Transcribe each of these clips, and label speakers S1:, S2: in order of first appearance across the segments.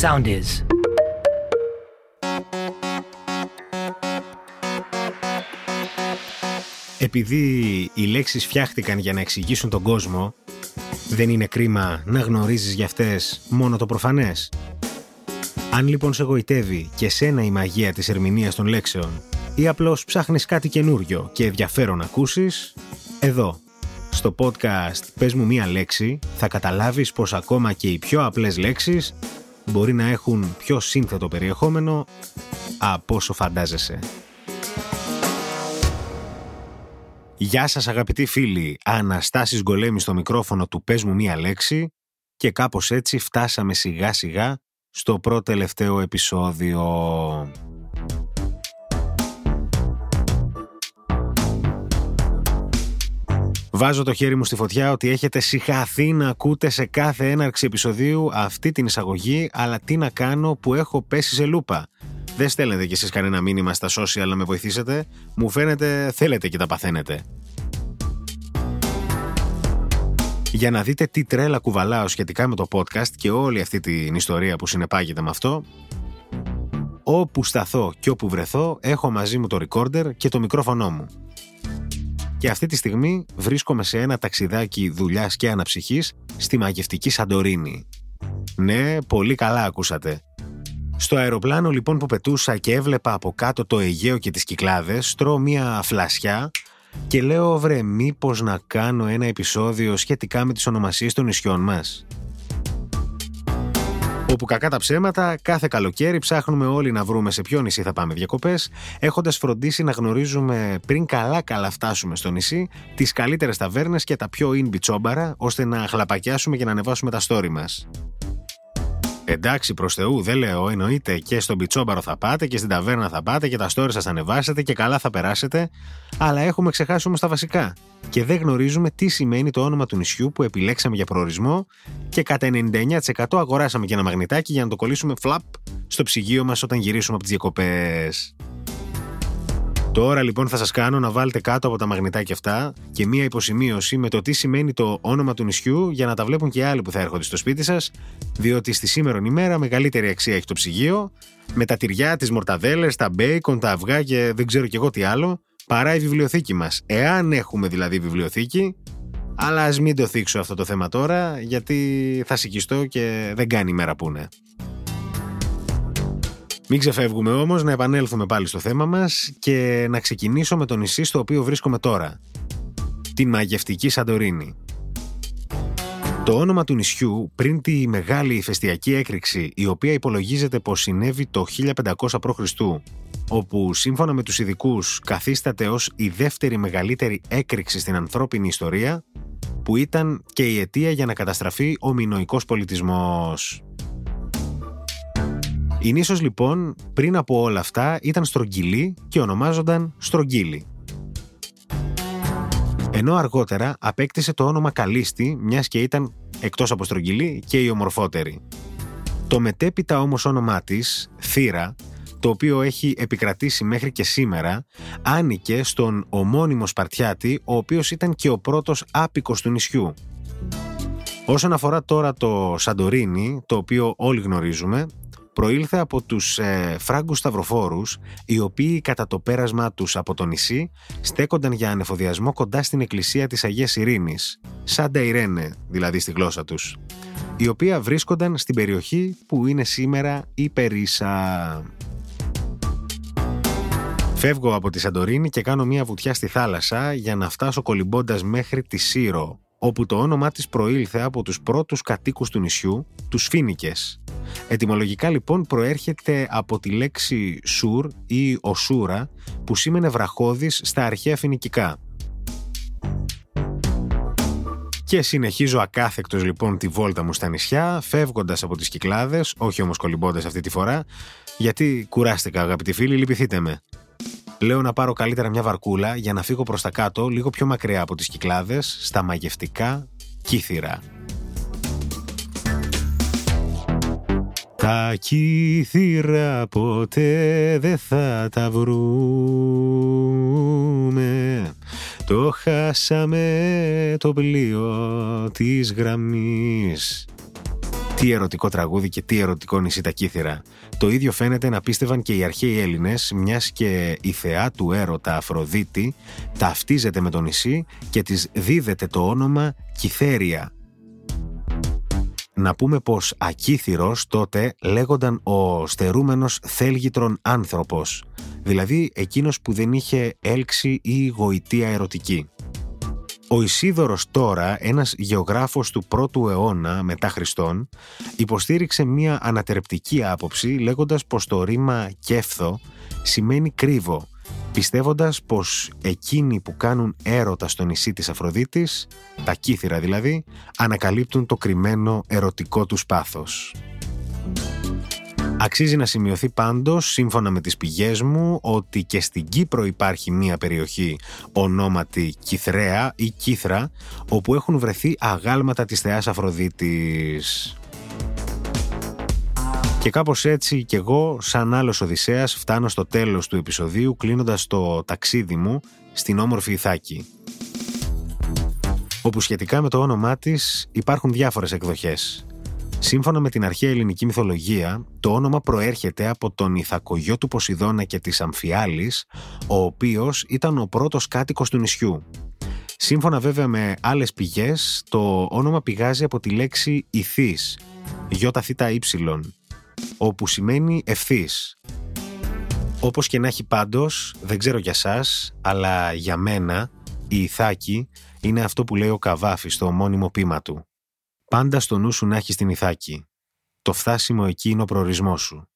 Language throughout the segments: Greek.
S1: Sound is.
S2: Επειδή οι λέξεις φτιάχτηκαν για να εξηγήσουν τον κόσμο, δεν είναι κρίμα να γνωρίζεις για αυτές μόνο το προφανές; Αν λοιπόν σε γοητεύει και σένα η μαγεία της ερμηνείας των λέξεων ή απλώς ψάχνεις κάτι καινούριο και ενδιαφέρον να ακούσεις, εδώ, στο podcast «Πες μου μία λέξη» θα καταλάβεις πως ακόμα και οι πιο απλές λέξεις μπορεί να έχουν πιο σύνθετο περιεχόμενο από όσο φαντάζεσαι. Γεια σας αγαπητοί φίλοι, Αναστάσης Γκολέμι στο μικρόφωνο του «Πες μου μία λέξη» και κάπως έτσι φτάσαμε σιγά σιγά στο πρώτο τελευταίο επεισόδιο. Βάζω το χέρι μου στη φωτιά ότι έχετε συχαθεί να ακούτε σε κάθε έναρξη επεισοδίου αυτή την εισαγωγή, αλλά τι να κάνω που έχω πέσει σε λούπα. Δεν στέλνετε κι εσείς κανένα μήνυμα στα social να με βοηθήσετε. Μου φαίνεται θέλετε και τα παθαίνετε. Για να δείτε τι τρέλα κουβαλάω σχετικά με το podcast και όλη αυτή την ιστορία που συνεπάγεται με αυτό, όπου σταθώ και όπου βρεθώ, έχω μαζί μου το recorder και το μικρόφωνο μου. Και αυτή τη στιγμή βρίσκομαι σε ένα ταξιδάκι δουλειάς και αναψυχής στη μαγευτική Σαντορίνη. Ναι, πολύ καλά ακούσατε. Στο αεροπλάνο λοιπόν που πετούσα και έβλεπα από κάτω το Αιγαίο και τις Κυκλάδες, τρώω μια φλασιά και λέω βρε μήπως να κάνω ένα επεισόδιο σχετικά με τις ονομασίες των νησιών μας. Όπου κακά τα ψέματα, κάθε καλοκαίρι ψάχνουμε όλοι να βρούμε σε ποιο νησί θα πάμε διακοπές, έχοντας φροντίσει να γνωρίζουμε πριν καλά-καλά φτάσουμε στο νησί τις καλύτερες ταβέρνες και τα πιο in μπιτσόμπαρα, ώστε να χλαπακιάσουμε και να ανεβάσουμε τα story μας. Εντάξει, προς Θεού, δεν λέω, εννοείται και στον πιτσόμπαρο θα πάτε και στην ταβέρνα θα πάτε και τα stories σας ανεβάσετε και καλά θα περάσετε, αλλά έχουμε ξεχάσει όμως τα βασικά. Και δεν γνωρίζουμε τι σημαίνει το όνομα του νησιού που επιλέξαμε για προορισμό και κατά 99% αγοράσαμε και ένα μαγνητάκι για να το κολλήσουμε φλαπ στο ψυγείο μας όταν γυρίσουμε από τις διακοπές. Τώρα λοιπόν θα σας κάνω να βάλετε κάτω από τα μαγνητάκια αυτά και μία υποσημείωση με το τι σημαίνει το όνομα του νησιού για να τα βλέπουν και οι άλλοι που θα έρχονται στο σπίτι σας, διότι στη σήμερον ημέρα μεγαλύτερη αξία έχει το ψυγείο, με τα τυριά, τις μορταδέλες, τα μπέικον, τα αυγά και δεν ξέρω κι εγώ τι άλλο, παρά η βιβλιοθήκη μας. Εάν έχουμε δηλαδή βιβλιοθήκη, αλλά ας μην το θίξω αυτό το θέμα τώρα, γιατί θα σηκιστώ και δεν κάνει μέρα που είναι. Μην ξεφεύγουμε όμως να επανέλθουμε πάλι στο θέμα μας και να ξεκινήσω με το νησί στο οποίο βρίσκομαι τώρα. Την μαγευτική Σαντορίνη. Το όνομα του νησιού πριν τη μεγάλη ηφαιστειακή έκρηξη η οποία υπολογίζεται πως συνέβη το 1500 π.Χ. όπου σύμφωνα με τους ειδικούς καθίσταται ως η δεύτερη μεγαλύτερη έκρηξη στην ανθρώπινη ιστορία που ήταν και η αιτία για να καταστραφεί ο μινοϊκός πολιτισμός. Η νήσος λοιπόν πριν από όλα αυτά ήταν στρογγυλή και ονομάζονταν Στρογγύλη. Ενώ αργότερα απέκτησε το όνομα Καλίστη μιας και ήταν εκτός από στρογγυλή και η ομορφότερη. Το μετέπειτα όμως όνομά της, Θύρα, το οποίο έχει επικρατήσει μέχρι και σήμερα, άνοικε στον ομώνυμο Σπαρτιάτη, ο οποίος ήταν και ο πρώτος άπικος του νησιού. Όσον αφορά τώρα το Σαντορίνι, το οποίο όλοι γνωρίζουμε, προήλθε από τους ε, φράγκους σταυροφόρους, οι οποίοι κατά το πέρασμα τους από το νησί στέκονταν για ανεφοδιασμό κοντά στην εκκλησία της Αγίας Ειρήνης, Σάντα Ιρένε δηλαδή στη γλώσσα τους, η οποία βρίσκονταν στην περιοχή που είναι σήμερα η Περίσα. Φεύγω από τη Σαντορίνη και κάνω μια βουτιά στη θάλασσα για να φτάσω κολυμπώντας μέχρι τη Σύρο, όπου το όνομά της προήλθε από τους πρώτους κατοίκους του νησιού, τους Φίνικες. Ετυμολογικά λοιπόν προέρχεται από τη λέξη «σουρ» ή «οσούρα» που σήμαινε βραχώδης στα αρχαία φινικικά. Και συνεχίζω ακάθεκτος λοιπόν τη βόλτα μου στα νησιά, φεύγοντας από τις Κυκλάδες, όχι όμως κολυμπώντας αυτή τη φορά, γιατί κουράστηκα αγαπητοί φίλοι, λυπηθείτε με. Λέω να πάρω καλύτερα μια βαρκούλα για να φύγω προς τα κάτω, λίγο πιο μακριά από τις Κυκλάδες, στα μαγευτικά Κύθυρα. Τα κύθυρα ποτέ δεν θα τα βρούμε Το χάσαμε το πλοίο της γραμμής Τι ερωτικό τραγούδι και τι ερωτικό νησί τα κύθυρα. Το ίδιο φαίνεται να πίστευαν και οι αρχαίοι Έλληνες, μιας και η θεά του έρωτα Αφροδίτη ταυτίζεται με το νησί και της δίδεται το όνομα Κυθέρια. Να πούμε πως ακύθυρος τότε λέγονταν ο στερούμενος θέλγητρον άνθρωπος, δηλαδή εκείνος που δεν είχε έλξη ή γοητεία ερωτική. Ο Ισίδωρος τώρα, ένας γεωγράφος του πρώτου αιώνα μετά Χριστόν, υποστήριξε μία ανατερεπτική άποψη λέγοντας πως το ρήμα «κέφθο» σημαίνει «κρύβο», πιστεύοντας πως εκείνοι που κάνουν έρωτα στο νησί της Αφροδίτης, τα κύθυρα δηλαδή, ανακαλύπτουν το κρυμμένο ερωτικό τους πάθος. Αξίζει να σημειωθεί πάντως, σύμφωνα με τις πηγές μου, ότι και στην Κύπρο υπάρχει μία περιοχή ονόματι Κυθρέα ή Κύθρα, όπου έχουν βρεθεί αγάλματα της θεάς Αφροδίτης. Και κάπως έτσι κι εγώ, σαν άλλος Οδυσσέας, φτάνω στο τέλος του επεισοδίου κλείνοντας το ταξίδι μου στην όμορφη Ιθάκη. Όπου σχετικά με το όνομά της υπάρχουν διάφορες εκδοχές. Σύμφωνα με την αρχαία ελληνική μυθολογία, το όνομα προέρχεται από τον Ιθακογιό του Ποσειδώνα και της Αμφιάλης, ο οποίος ήταν ο πρώτος κάτοικος του νησιού. Σύμφωνα βέβαια με άλλες πηγές, το όνομα πηγάζει από τη λέξη ηθής, ΙΘY, όπου σημαίνει ευθύς. Όπως και να έχει πάντως, δεν ξέρω για σας, αλλά για μένα, η Ιθάκη είναι αυτό που λέει ο Καβάφης στο μόνιμο πείμα του. Πάντα στο νου σου να έχεις την Ιθάκη. Το φτάσιμο εκεί είναι ο προορισμός σου.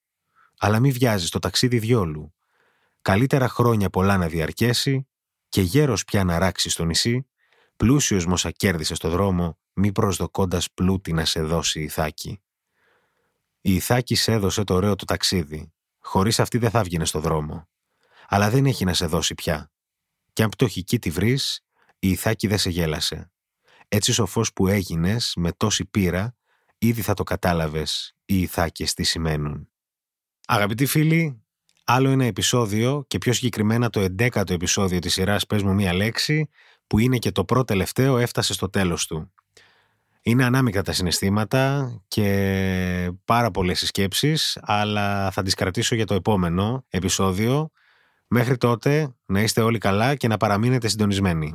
S2: Αλλά μη βιάζεις το ταξίδι διόλου. Καλύτερα χρόνια πολλά να διαρκέσει και γέρος πια να ράξει στο νησί, πλούσιος μόσα κέρδισε στο δρόμο, μη προσδοκώντας πλούτη να σε δώσει η Ιθάκη. Η Ιθάκη σε έδωσε το ωραίο του ταξίδι. Χωρίς αυτή δεν θα βγαινε στο δρόμο. Αλλά δεν έχει να σε δώσει πια. Και αν πτωχική τη βρεις, η Ιθάκη δεν σε γέλασε. Έτσι σοφός που έγινες με τόση πείρα, ήδη θα το κατάλαβες οι ηθάκες τι σημαίνουν. Αγαπητοί φίλοι, άλλο ένα επεισόδιο και πιο συγκεκριμένα το 11ο επεισόδιο της σειράς «Πες μου μία λέξη» που είναι και το πρώτο τελευταίο έφτασε στο τέλος του. Είναι ανάμεικτα τα συναισθήματα και πάρα πολλές σκέψεις, αλλά θα τις κρατήσω για το επόμενο επεισόδιο. Μέχρι τότε να είστε όλοι καλά και να παραμείνετε συντονισμένοι